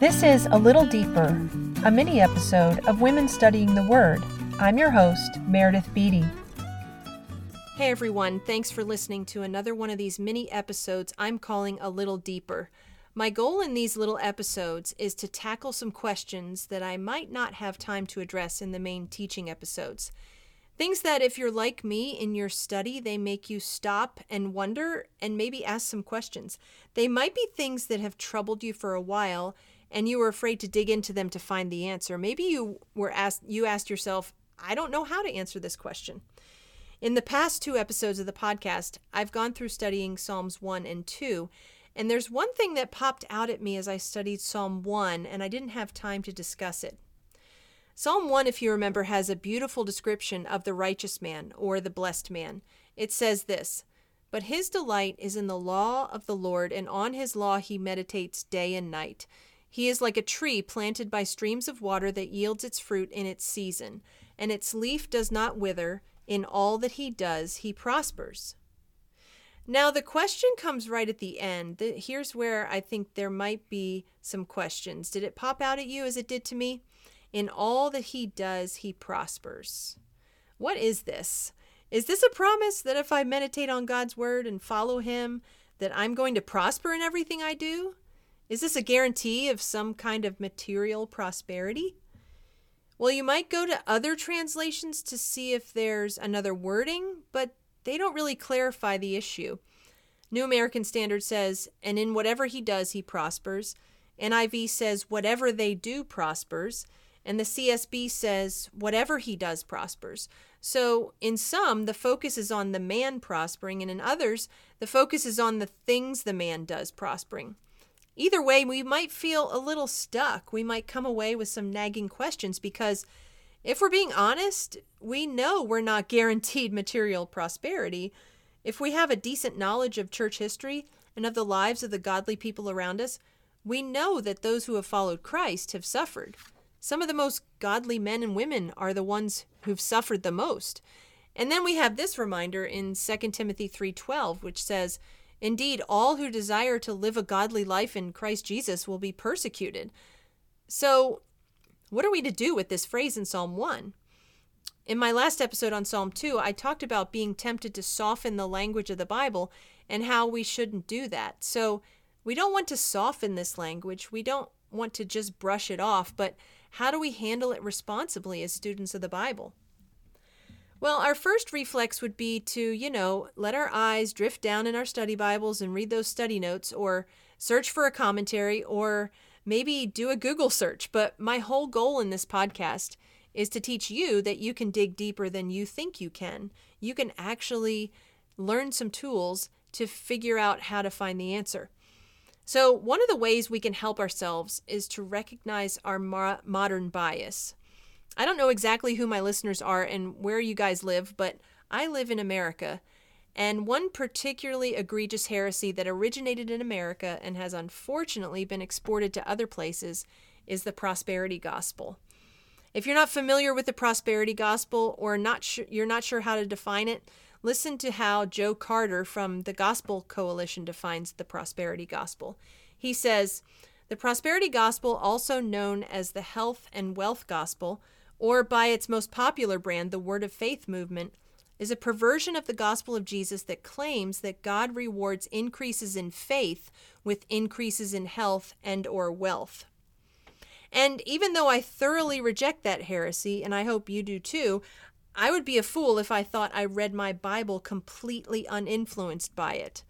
This is A Little Deeper, a mini episode of Women Studying the Word. I'm your host, Meredith Beatty. Hey everyone, thanks for listening to another one of these mini episodes I'm calling A Little Deeper. My goal in these little episodes is to tackle some questions that I might not have time to address in the main teaching episodes. Things that, if you're like me in your study, they make you stop and wonder and maybe ask some questions. They might be things that have troubled you for a while and you were afraid to dig into them to find the answer. Maybe you were asked you asked yourself, I don't know how to answer this question. In the past two episodes of the podcast, I've gone through studying Psalms 1 and 2, and there's one thing that popped out at me as I studied Psalm 1 and I didn't have time to discuss it. Psalm 1, if you remember, has a beautiful description of the righteous man or the blessed man. It says this But his delight is in the law of the Lord, and on his law he meditates day and night. He is like a tree planted by streams of water that yields its fruit in its season, and its leaf does not wither. In all that he does, he prospers. Now, the question comes right at the end. Here's where I think there might be some questions. Did it pop out at you as it did to me? In all that he does, he prospers. What is this? Is this a promise that if I meditate on God's word and follow him, that I'm going to prosper in everything I do? Is this a guarantee of some kind of material prosperity? Well, you might go to other translations to see if there's another wording, but they don't really clarify the issue. New American Standard says, and in whatever he does, he prospers. NIV says, whatever they do prospers. And the CSB says, whatever he does prospers. So, in some, the focus is on the man prospering, and in others, the focus is on the things the man does prospering. Either way, we might feel a little stuck. We might come away with some nagging questions because, if we're being honest, we know we're not guaranteed material prosperity. If we have a decent knowledge of church history and of the lives of the godly people around us, we know that those who have followed Christ have suffered. Some of the most godly men and women are the ones who've suffered the most. And then we have this reminder in 2 Timothy 3:12 which says, "Indeed, all who desire to live a godly life in Christ Jesus will be persecuted." So, what are we to do with this phrase in Psalm 1? In my last episode on Psalm 2, I talked about being tempted to soften the language of the Bible and how we shouldn't do that. So, we don't want to soften this language. We don't want to just brush it off, but how do we handle it responsibly as students of the Bible? Well, our first reflex would be to, you know, let our eyes drift down in our study Bibles and read those study notes or search for a commentary or maybe do a Google search. But my whole goal in this podcast is to teach you that you can dig deeper than you think you can. You can actually learn some tools to figure out how to find the answer. So, one of the ways we can help ourselves is to recognize our mo- modern bias. I don't know exactly who my listeners are and where you guys live, but I live in America. And one particularly egregious heresy that originated in America and has unfortunately been exported to other places is the prosperity gospel. If you're not familiar with the prosperity gospel or not you're not sure how to define it, Listen to how Joe Carter from the Gospel Coalition defines the prosperity gospel. He says, The prosperity gospel, also known as the health and wealth gospel, or by its most popular brand, the Word of Faith movement, is a perversion of the gospel of Jesus that claims that God rewards increases in faith with increases in health and or wealth. And even though I thoroughly reject that heresy, and I hope you do too, I would be a fool if I thought I read my Bible completely uninfluenced by it.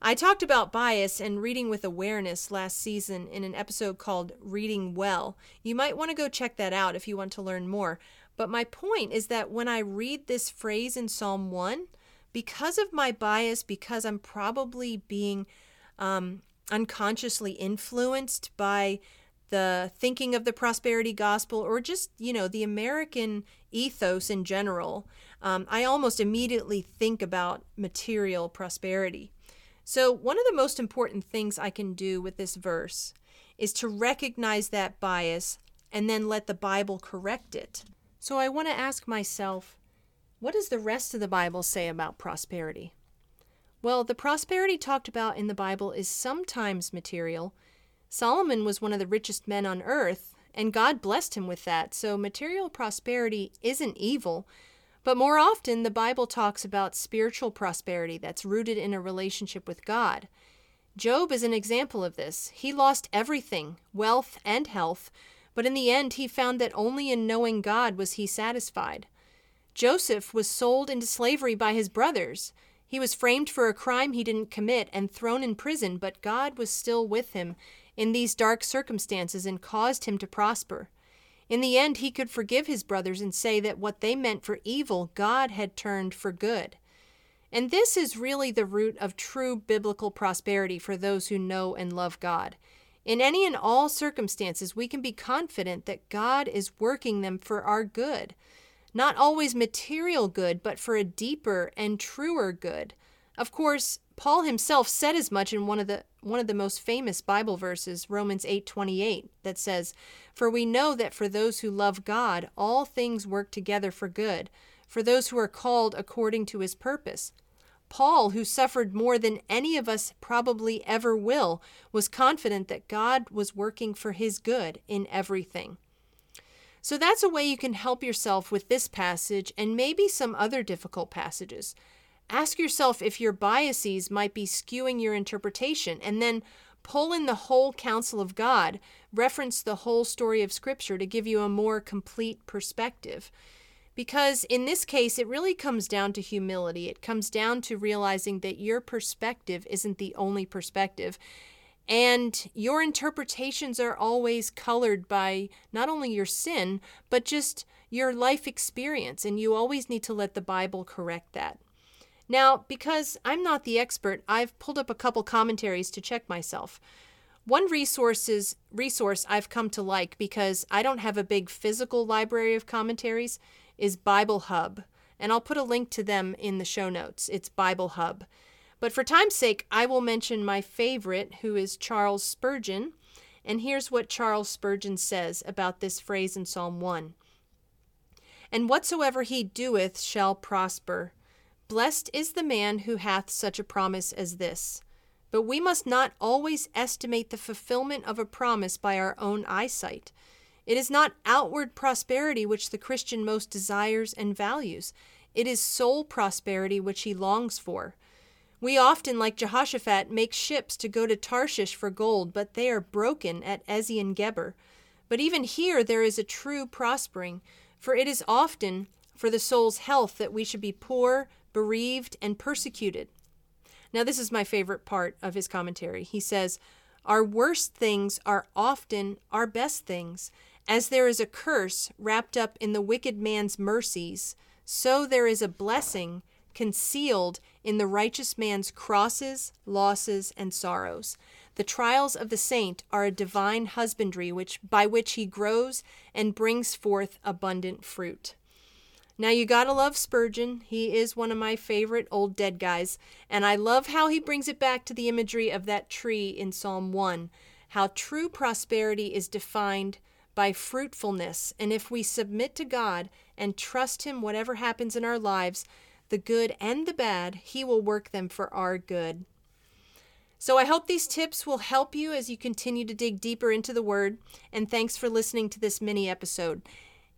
I talked about bias and reading with awareness last season in an episode called Reading Well. You might want to go check that out if you want to learn more. But my point is that when I read this phrase in Psalm 1, because of my bias, because I'm probably being um, unconsciously influenced by the thinking of the prosperity gospel or just, you know, the American ethos in general, um, I almost immediately think about material prosperity. So, one of the most important things I can do with this verse is to recognize that bias and then let the Bible correct it. So, I want to ask myself, what does the rest of the Bible say about prosperity? Well, the prosperity talked about in the Bible is sometimes material, Solomon was one of the richest men on earth, and God blessed him with that. So material prosperity isn't evil. But more often, the Bible talks about spiritual prosperity that's rooted in a relationship with God. Job is an example of this. He lost everything, wealth and health, but in the end, he found that only in knowing God was he satisfied. Joseph was sold into slavery by his brothers. He was framed for a crime he didn't commit and thrown in prison, but God was still with him in these dark circumstances and caused him to prosper. In the end, he could forgive his brothers and say that what they meant for evil, God had turned for good. And this is really the root of true biblical prosperity for those who know and love God. In any and all circumstances, we can be confident that God is working them for our good. Not always material good, but for a deeper and truer good. Of course, Paul himself said as much in one of the one of the most famous Bible verses, Romans 8:28, that says, "For we know that for those who love God, all things work together for good, for those who are called according to his purpose." Paul, who suffered more than any of us probably ever will, was confident that God was working for his good in everything. So that's a way you can help yourself with this passage and maybe some other difficult passages. Ask yourself if your biases might be skewing your interpretation, and then pull in the whole counsel of God, reference the whole story of Scripture to give you a more complete perspective. Because in this case, it really comes down to humility. It comes down to realizing that your perspective isn't the only perspective. And your interpretations are always colored by not only your sin, but just your life experience. And you always need to let the Bible correct that. Now, because I'm not the expert, I've pulled up a couple commentaries to check myself. One resources resource I've come to like because I don't have a big physical library of commentaries is Bible Hub, and I'll put a link to them in the show notes. It's Bible Hub. But for time's sake, I will mention my favorite, who is Charles Spurgeon. And here's what Charles Spurgeon says about this phrase in Psalm 1 And whatsoever he doeth shall prosper. Blessed is the man who hath such a promise as this. But we must not always estimate the fulfillment of a promise by our own eyesight. It is not outward prosperity which the Christian most desires and values. It is soul prosperity which he longs for. We often, like Jehoshaphat, make ships to go to Tarshish for gold, but they are broken at Ezion Geber. But even here there is a true prospering, for it is often for the soul's health that we should be poor, bereaved, and persecuted. Now, this is my favorite part of his commentary. He says, Our worst things are often our best things. As there is a curse wrapped up in the wicked man's mercies, so there is a blessing concealed in the righteous man's crosses, losses, and sorrows. The trials of the saint are a divine husbandry which by which he grows and brings forth abundant fruit. Now, you gotta love Spurgeon. He is one of my favorite old dead guys. And I love how he brings it back to the imagery of that tree in Psalm 1. How true prosperity is defined by fruitfulness. And if we submit to God and trust Him, whatever happens in our lives, the good and the bad, He will work them for our good. So I hope these tips will help you as you continue to dig deeper into the Word. And thanks for listening to this mini episode.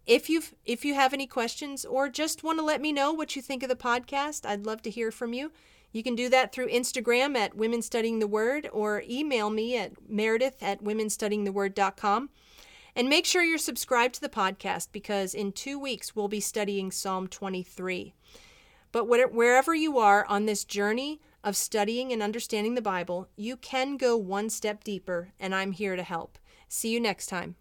If you if you have any questions or just want to let me know what you think of the podcast, I'd love to hear from you. You can do that through Instagram at Women Studying the Word or email me at meredith at womenstudyingtheword.com. And make sure you're subscribed to the podcast because in two weeks we'll be studying Psalm 23. But wherever you are on this journey of studying and understanding the Bible, you can go one step deeper, and I'm here to help. See you next time.